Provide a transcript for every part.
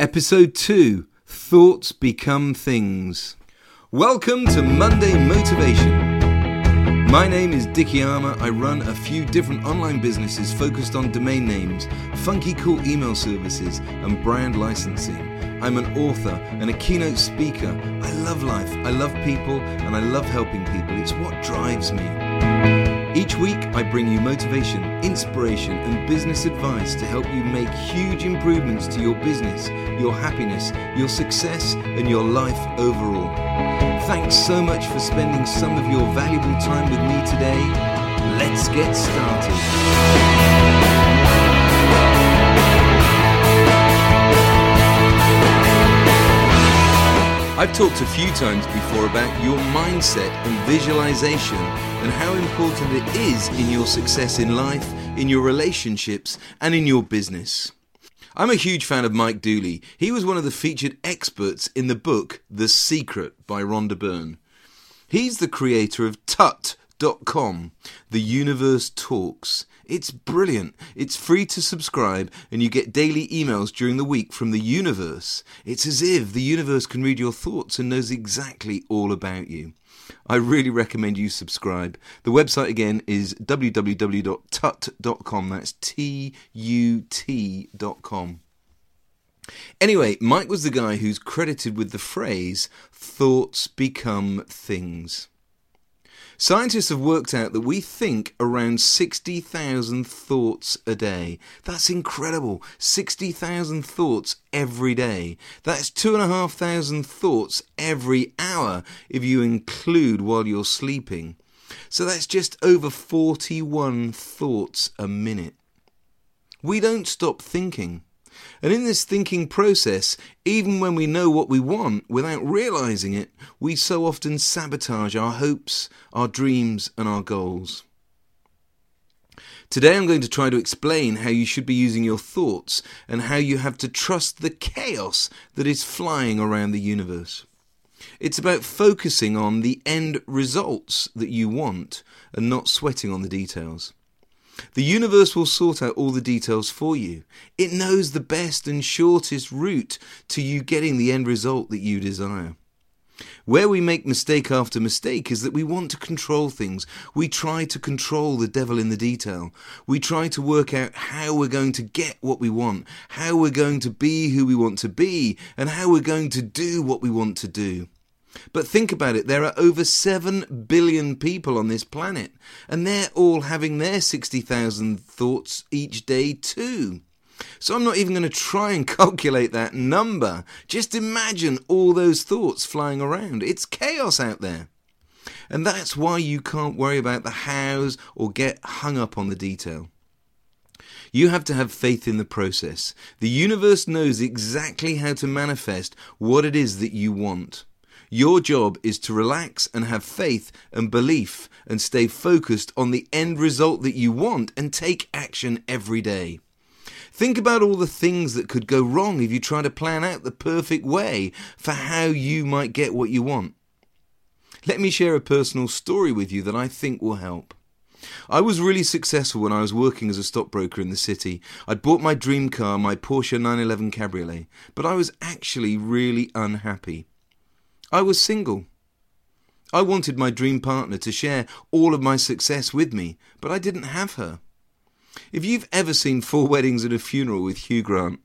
Episode 2 Thoughts Become Things. Welcome to Monday Motivation. My name is Dicky Armour. I run a few different online businesses focused on domain names, funky cool email services, and brand licensing. I'm an author and a keynote speaker. I love life, I love people, and I love helping people. It's what drives me. Each week, I bring you motivation, inspiration, and business advice to help you make huge improvements to your business, your happiness, your success, and your life overall. Thanks so much for spending some of your valuable time with me today. Let's get started. I've talked a few times before about your mindset and visualization and how important it is in your success in life, in your relationships, and in your business. I'm a huge fan of Mike Dooley. He was one of the featured experts in the book The Secret by Rhonda Byrne. He's the creator of Tut.com, The Universe Talks. It's brilliant. It's free to subscribe, and you get daily emails during the week from the universe. It's as if the universe can read your thoughts and knows exactly all about you. I really recommend you subscribe. The website again is www.tut.com. That's T U T.com. Anyway, Mike was the guy who's credited with the phrase, thoughts become things. Scientists have worked out that we think around 60,000 thoughts a day. That's incredible. 60,000 thoughts every day. That's 2,500 thoughts every hour if you include while you're sleeping. So that's just over 41 thoughts a minute. We don't stop thinking. And in this thinking process, even when we know what we want without realizing it, we so often sabotage our hopes, our dreams, and our goals. Today I'm going to try to explain how you should be using your thoughts and how you have to trust the chaos that is flying around the universe. It's about focusing on the end results that you want and not sweating on the details. The universe will sort out all the details for you. It knows the best and shortest route to you getting the end result that you desire. Where we make mistake after mistake is that we want to control things. We try to control the devil in the detail. We try to work out how we're going to get what we want, how we're going to be who we want to be, and how we're going to do what we want to do. But think about it, there are over 7 billion people on this planet, and they're all having their 60,000 thoughts each day too. So I'm not even going to try and calculate that number. Just imagine all those thoughts flying around. It's chaos out there. And that's why you can't worry about the hows or get hung up on the detail. You have to have faith in the process. The universe knows exactly how to manifest what it is that you want. Your job is to relax and have faith and belief and stay focused on the end result that you want and take action every day. Think about all the things that could go wrong if you try to plan out the perfect way for how you might get what you want. Let me share a personal story with you that I think will help. I was really successful when I was working as a stockbroker in the city. I'd bought my dream car, my Porsche 911 Cabriolet, but I was actually really unhappy. I was single. I wanted my dream partner to share all of my success with me, but I didn't have her. If you've ever seen Four Weddings and a Funeral with Hugh Grant,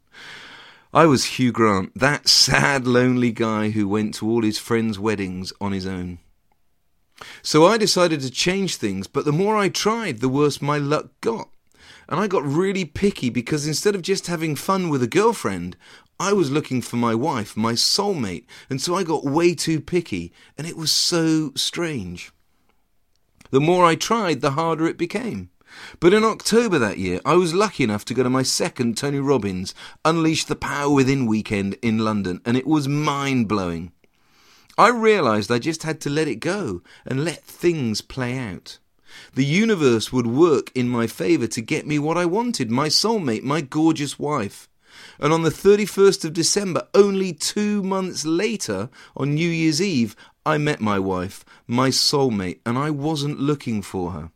I was Hugh Grant, that sad, lonely guy who went to all his friends' weddings on his own. So I decided to change things, but the more I tried, the worse my luck got. And I got really picky because instead of just having fun with a girlfriend, I was looking for my wife, my soulmate, and so I got way too picky, and it was so strange. The more I tried, the harder it became. But in October that year, I was lucky enough to go to my second Tony Robbins Unleash the Power Within weekend in London, and it was mind blowing. I realized I just had to let it go and let things play out. The universe would work in my favor to get me what I wanted my soulmate, my gorgeous wife. And on the 31st of December, only two months later, on New Year's Eve, I met my wife, my soulmate, and I wasn't looking for her.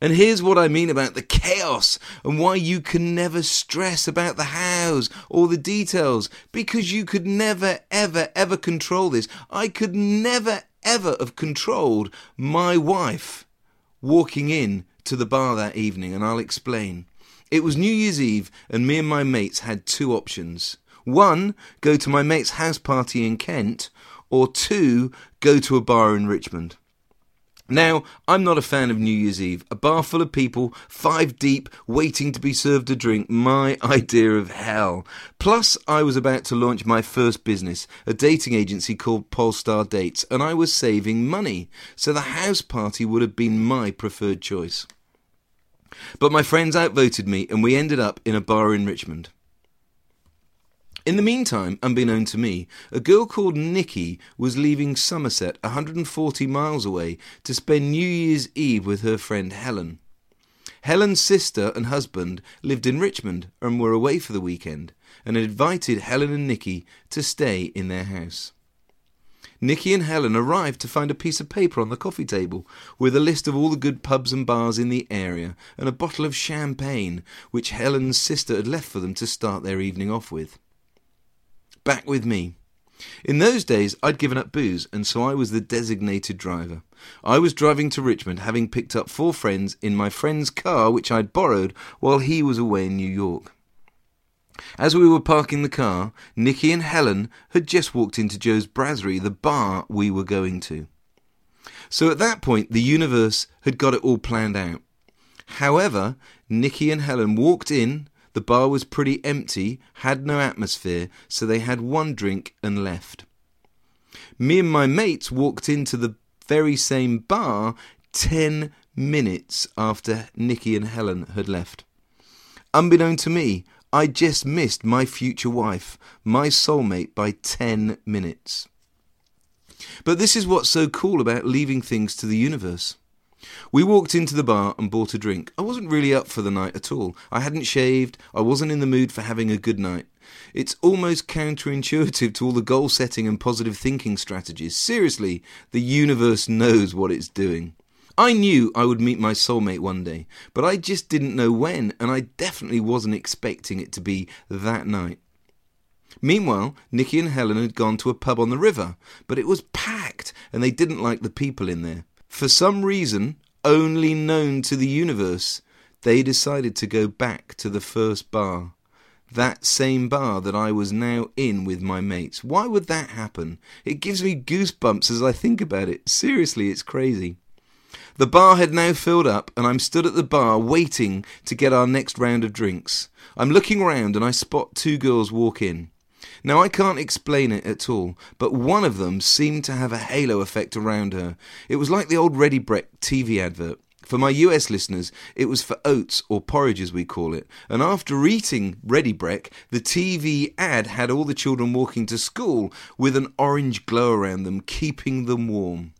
And here's what I mean about the chaos and why you can never stress about the hows or the details because you could never, ever, ever control this. I could never, ever have controlled my wife walking in to the bar that evening, and I'll explain. It was New Year's Eve, and me and my mates had two options. One, go to my mate's house party in Kent, or two, go to a bar in Richmond. Now, I'm not a fan of New Year's Eve. A bar full of people, five deep, waiting to be served a drink. My idea of hell. Plus, I was about to launch my first business, a dating agency called Polestar Dates, and I was saving money. So the house party would have been my preferred choice. But my friends outvoted me, and we ended up in a bar in Richmond. In the meantime, unbeknown to me, a girl called Nikki was leaving Somerset 140 miles away to spend New Year's Eve with her friend Helen. Helen's sister and husband lived in Richmond and were away for the weekend, and had invited Helen and Nikki to stay in their house. Nikki and Helen arrived to find a piece of paper on the coffee table with a list of all the good pubs and bars in the area and a bottle of champagne which Helen's sister had left for them to start their evening off with back with me. In those days, I'd given up booze, and so I was the designated driver. I was driving to Richmond, having picked up four friends in my friend's car, which I'd borrowed while he was away in New York. As we were parking the car, Nikki and Helen had just walked into Joe's Brasserie, the bar we were going to. So at that point, the universe had got it all planned out. However, Nikki and Helen walked in, the bar was pretty empty, had no atmosphere, so they had one drink and left. Me and my mates walked into the very same bar 10 minutes after Nikki and Helen had left. Unbeknown to me, I just missed my future wife, my soulmate, by 10 minutes. But this is what's so cool about leaving things to the universe. We walked into the bar and bought a drink. I wasn't really up for the night at all. I hadn't shaved. I wasn't in the mood for having a good night. It's almost counterintuitive to all the goal setting and positive thinking strategies. Seriously, the universe knows what it's doing. I knew I would meet my soulmate one day, but I just didn't know when, and I definitely wasn't expecting it to be that night. Meanwhile, Nikki and Helen had gone to a pub on the river, but it was packed and they didn't like the people in there. For some reason, only known to the universe, they decided to go back to the first bar. That same bar that I was now in with my mates. Why would that happen? It gives me goosebumps as I think about it. Seriously, it's crazy. The bar had now filled up, and I'm stood at the bar waiting to get our next round of drinks. I'm looking round and I spot two girls walk in. Now, I can't explain it at all, but one of them seemed to have a halo effect around her. It was like the old Ready Brek TV advert. For my US listeners, it was for oats or porridge as we call it. And after eating Ready Brek, the TV ad had all the children walking to school with an orange glow around them, keeping them warm.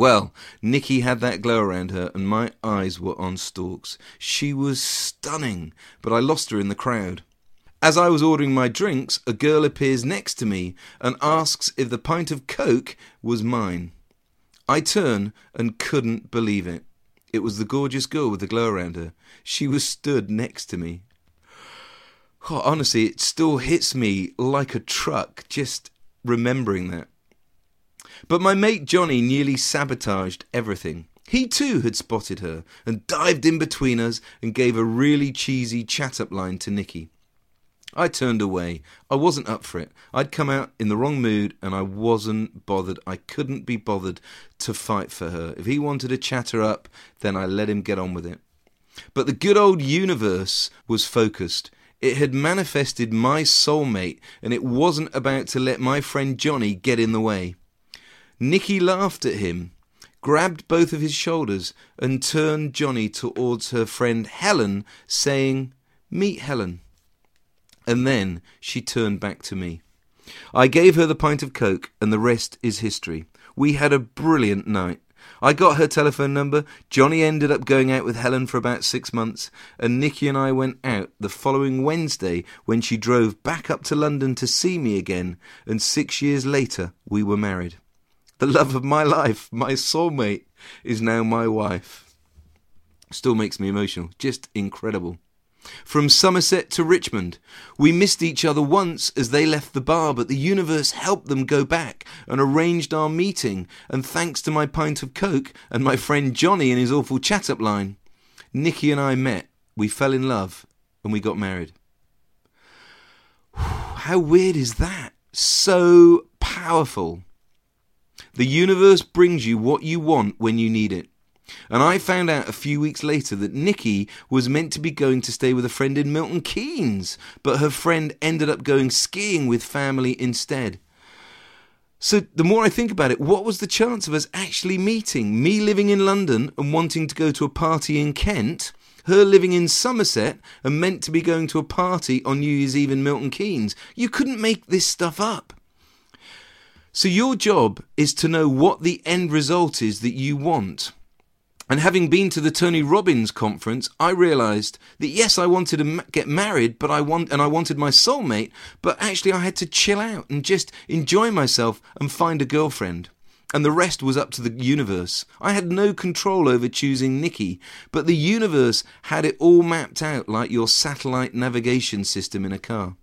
Well, Nikki had that glow around her, and my eyes were on stalks. She was stunning, but I lost her in the crowd. As I was ordering my drinks, a girl appears next to me and asks if the pint of Coke was mine. I turn and couldn't believe it. It was the gorgeous girl with the glow around her. She was stood next to me. Oh, honestly, it still hits me like a truck just remembering that. But my mate Johnny nearly sabotaged everything. He too had spotted her and dived in between us and gave a really cheesy chat up line to Nikki. I turned away. I wasn't up for it. I'd come out in the wrong mood and I wasn't bothered. I couldn't be bothered to fight for her. If he wanted to chat her up, then I let him get on with it. But the good old universe was focused. It had manifested my soulmate and it wasn't about to let my friend Johnny get in the way. Nikki laughed at him, grabbed both of his shoulders, and turned Johnny towards her friend Helen, saying, Meet Helen and then she turned back to me. I gave her the pint of Coke, and the rest is history. We had a brilliant night. I got her telephone number. Johnny ended up going out with Helen for about six months, and Nikki and I went out the following Wednesday when she drove back up to London to see me again, and six years later we were married. The love of my life, my soulmate, is now my wife. Still makes me emotional. Just incredible. From Somerset to Richmond, we missed each other once as they left the bar, but the universe helped them go back and arranged our meeting. And thanks to my pint of Coke and my friend Johnny and his awful chat up line, Nikki and I met, we fell in love, and we got married. How weird is that? So powerful. The universe brings you what you want when you need it. And I found out a few weeks later that Nikki was meant to be going to stay with a friend in Milton Keynes, but her friend ended up going skiing with family instead. So the more I think about it, what was the chance of us actually meeting? Me living in London and wanting to go to a party in Kent, her living in Somerset and meant to be going to a party on New Year's Eve in Milton Keynes. You couldn't make this stuff up. So your job is to know what the end result is that you want. And having been to the Tony Robbins conference, I realized that yes, I wanted to get married, but I want and I wanted my soulmate, but actually I had to chill out and just enjoy myself and find a girlfriend. And the rest was up to the universe. I had no control over choosing Nikki, but the universe had it all mapped out like your satellite navigation system in a car.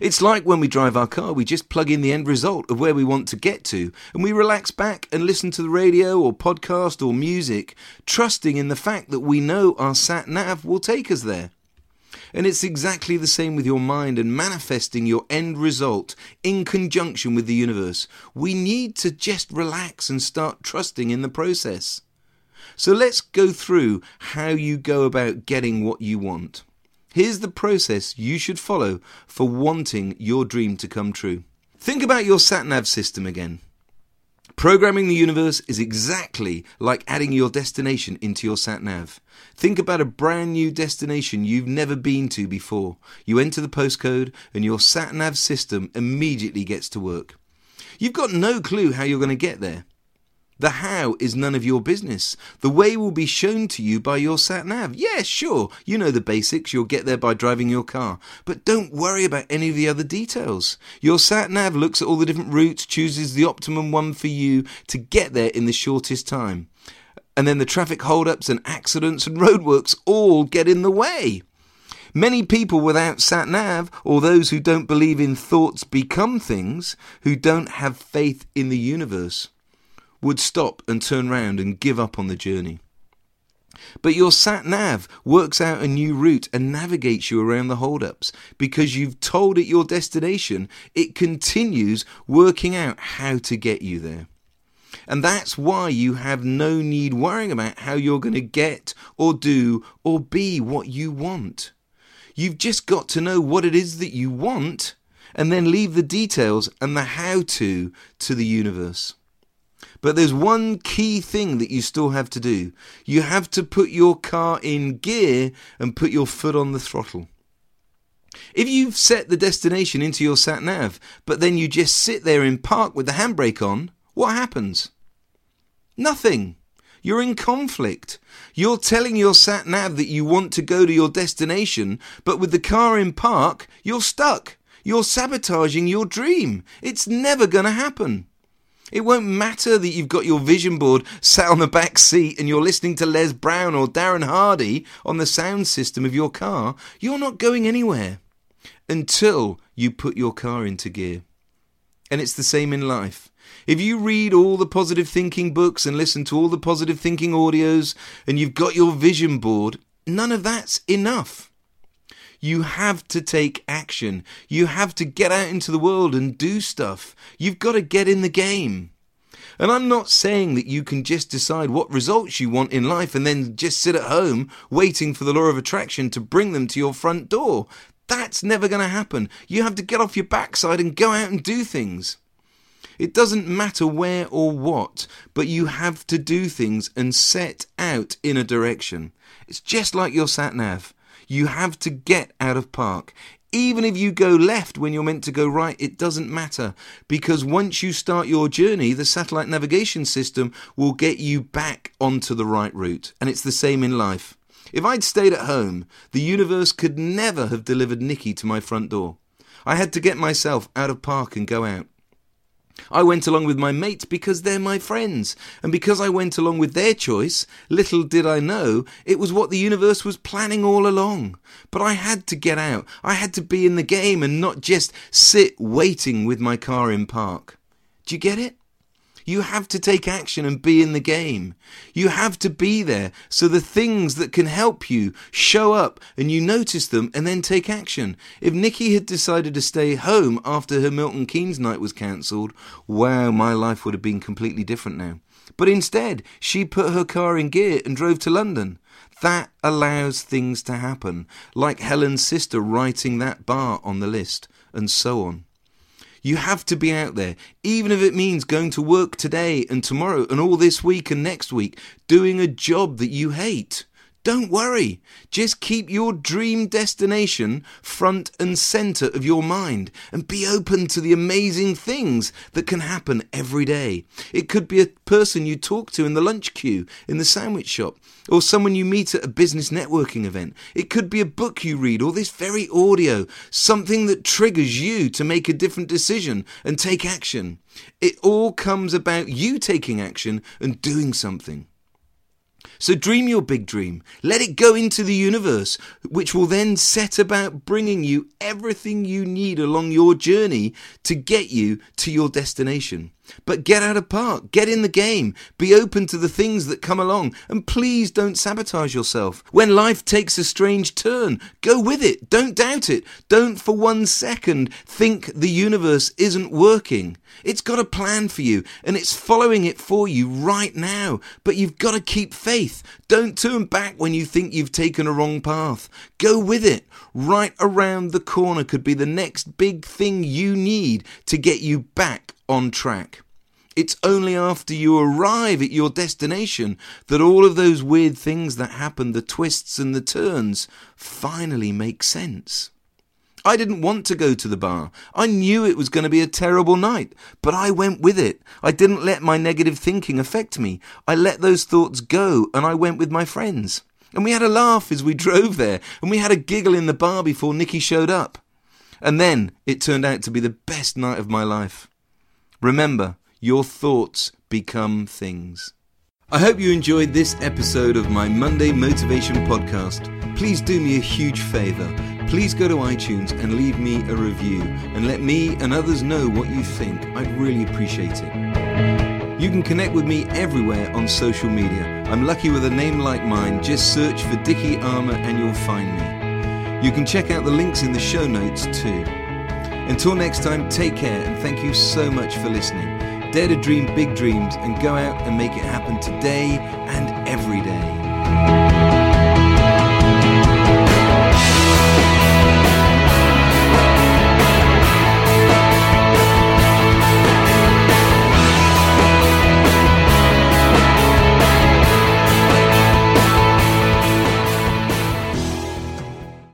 It's like when we drive our car, we just plug in the end result of where we want to get to, and we relax back and listen to the radio or podcast or music, trusting in the fact that we know our sat nav will take us there. And it's exactly the same with your mind and manifesting your end result in conjunction with the universe. We need to just relax and start trusting in the process. So let's go through how you go about getting what you want. Here's the process you should follow for wanting your dream to come true. Think about your sat nav system again. Programming the universe is exactly like adding your destination into your sat nav. Think about a brand new destination you've never been to before. You enter the postcode and your sat nav system immediately gets to work. You've got no clue how you're going to get there. The how is none of your business. The way will be shown to you by your sat nav. Yeah, sure, you know the basics, you'll get there by driving your car. But don't worry about any of the other details. Your sat nav looks at all the different routes, chooses the optimum one for you to get there in the shortest time. And then the traffic holdups and accidents and roadworks all get in the way. Many people without sat nav, or those who don't believe in thoughts become things, who don't have faith in the universe, would stop and turn round and give up on the journey. But your sat nav works out a new route and navigates you around the holdups because you've told it your destination. It continues working out how to get you there. And that's why you have no need worrying about how you're going to get or do or be what you want. You've just got to know what it is that you want and then leave the details and the how to to the universe. But there's one key thing that you still have to do. You have to put your car in gear and put your foot on the throttle. If you've set the destination into your sat nav, but then you just sit there in park with the handbrake on, what happens? Nothing. You're in conflict. You're telling your sat nav that you want to go to your destination, but with the car in park, you're stuck. You're sabotaging your dream. It's never going to happen. It won't matter that you've got your vision board sat on the back seat and you're listening to Les Brown or Darren Hardy on the sound system of your car. You're not going anywhere until you put your car into gear. And it's the same in life. If you read all the positive thinking books and listen to all the positive thinking audios and you've got your vision board, none of that's enough. You have to take action. You have to get out into the world and do stuff. You've got to get in the game. And I'm not saying that you can just decide what results you want in life and then just sit at home waiting for the law of attraction to bring them to your front door. That's never going to happen. You have to get off your backside and go out and do things. It doesn't matter where or what, but you have to do things and set out in a direction. It's just like your sat nav. You have to get out of park. Even if you go left when you're meant to go right, it doesn't matter because once you start your journey, the satellite navigation system will get you back onto the right route. And it's the same in life. If I'd stayed at home, the universe could never have delivered Nikki to my front door. I had to get myself out of park and go out. I went along with my mates because they're my friends, and because I went along with their choice, little did I know it was what the universe was planning all along. But I had to get out, I had to be in the game and not just sit waiting with my car in park. Do you get it? You have to take action and be in the game. You have to be there so the things that can help you show up and you notice them and then take action. If Nikki had decided to stay home after her Milton Keynes night was cancelled, wow, my life would have been completely different now. But instead, she put her car in gear and drove to London. That allows things to happen, like Helen's sister writing that bar on the list, and so on. You have to be out there, even if it means going to work today and tomorrow and all this week and next week, doing a job that you hate. Don't worry. Just keep your dream destination front and center of your mind and be open to the amazing things that can happen every day. It could be a person you talk to in the lunch queue in the sandwich shop or someone you meet at a business networking event. It could be a book you read or this very audio, something that triggers you to make a different decision and take action. It all comes about you taking action and doing something. So dream your big dream. Let it go into the universe, which will then set about bringing you everything you need along your journey to get you to your destination. But get out of park, get in the game, be open to the things that come along, and please don't sabotage yourself. When life takes a strange turn, go with it, don't doubt it, don't for one second think the universe isn't working. It's got a plan for you, and it's following it for you right now, but you've got to keep faith. Don't turn back when you think you've taken a wrong path. Go with it. Right around the corner could be the next big thing you need to get you back on track. It's only after you arrive at your destination that all of those weird things that happen, the twists and the turns, finally make sense. I didn't want to go to the bar. I knew it was going to be a terrible night, but I went with it. I didn't let my negative thinking affect me. I let those thoughts go and I went with my friends. And we had a laugh as we drove there, and we had a giggle in the bar before Nikki showed up. And then it turned out to be the best night of my life. Remember, your thoughts become things. I hope you enjoyed this episode of my Monday Motivation Podcast. Please do me a huge favor. Please go to iTunes and leave me a review and let me and others know what you think. I'd really appreciate it. You can connect with me everywhere on social media. I'm lucky with a name like mine. Just search for Dickie Armour and you'll find me. You can check out the links in the show notes too. Until next time, take care and thank you so much for listening. Dare to dream big dreams and go out and make it happen today and every day.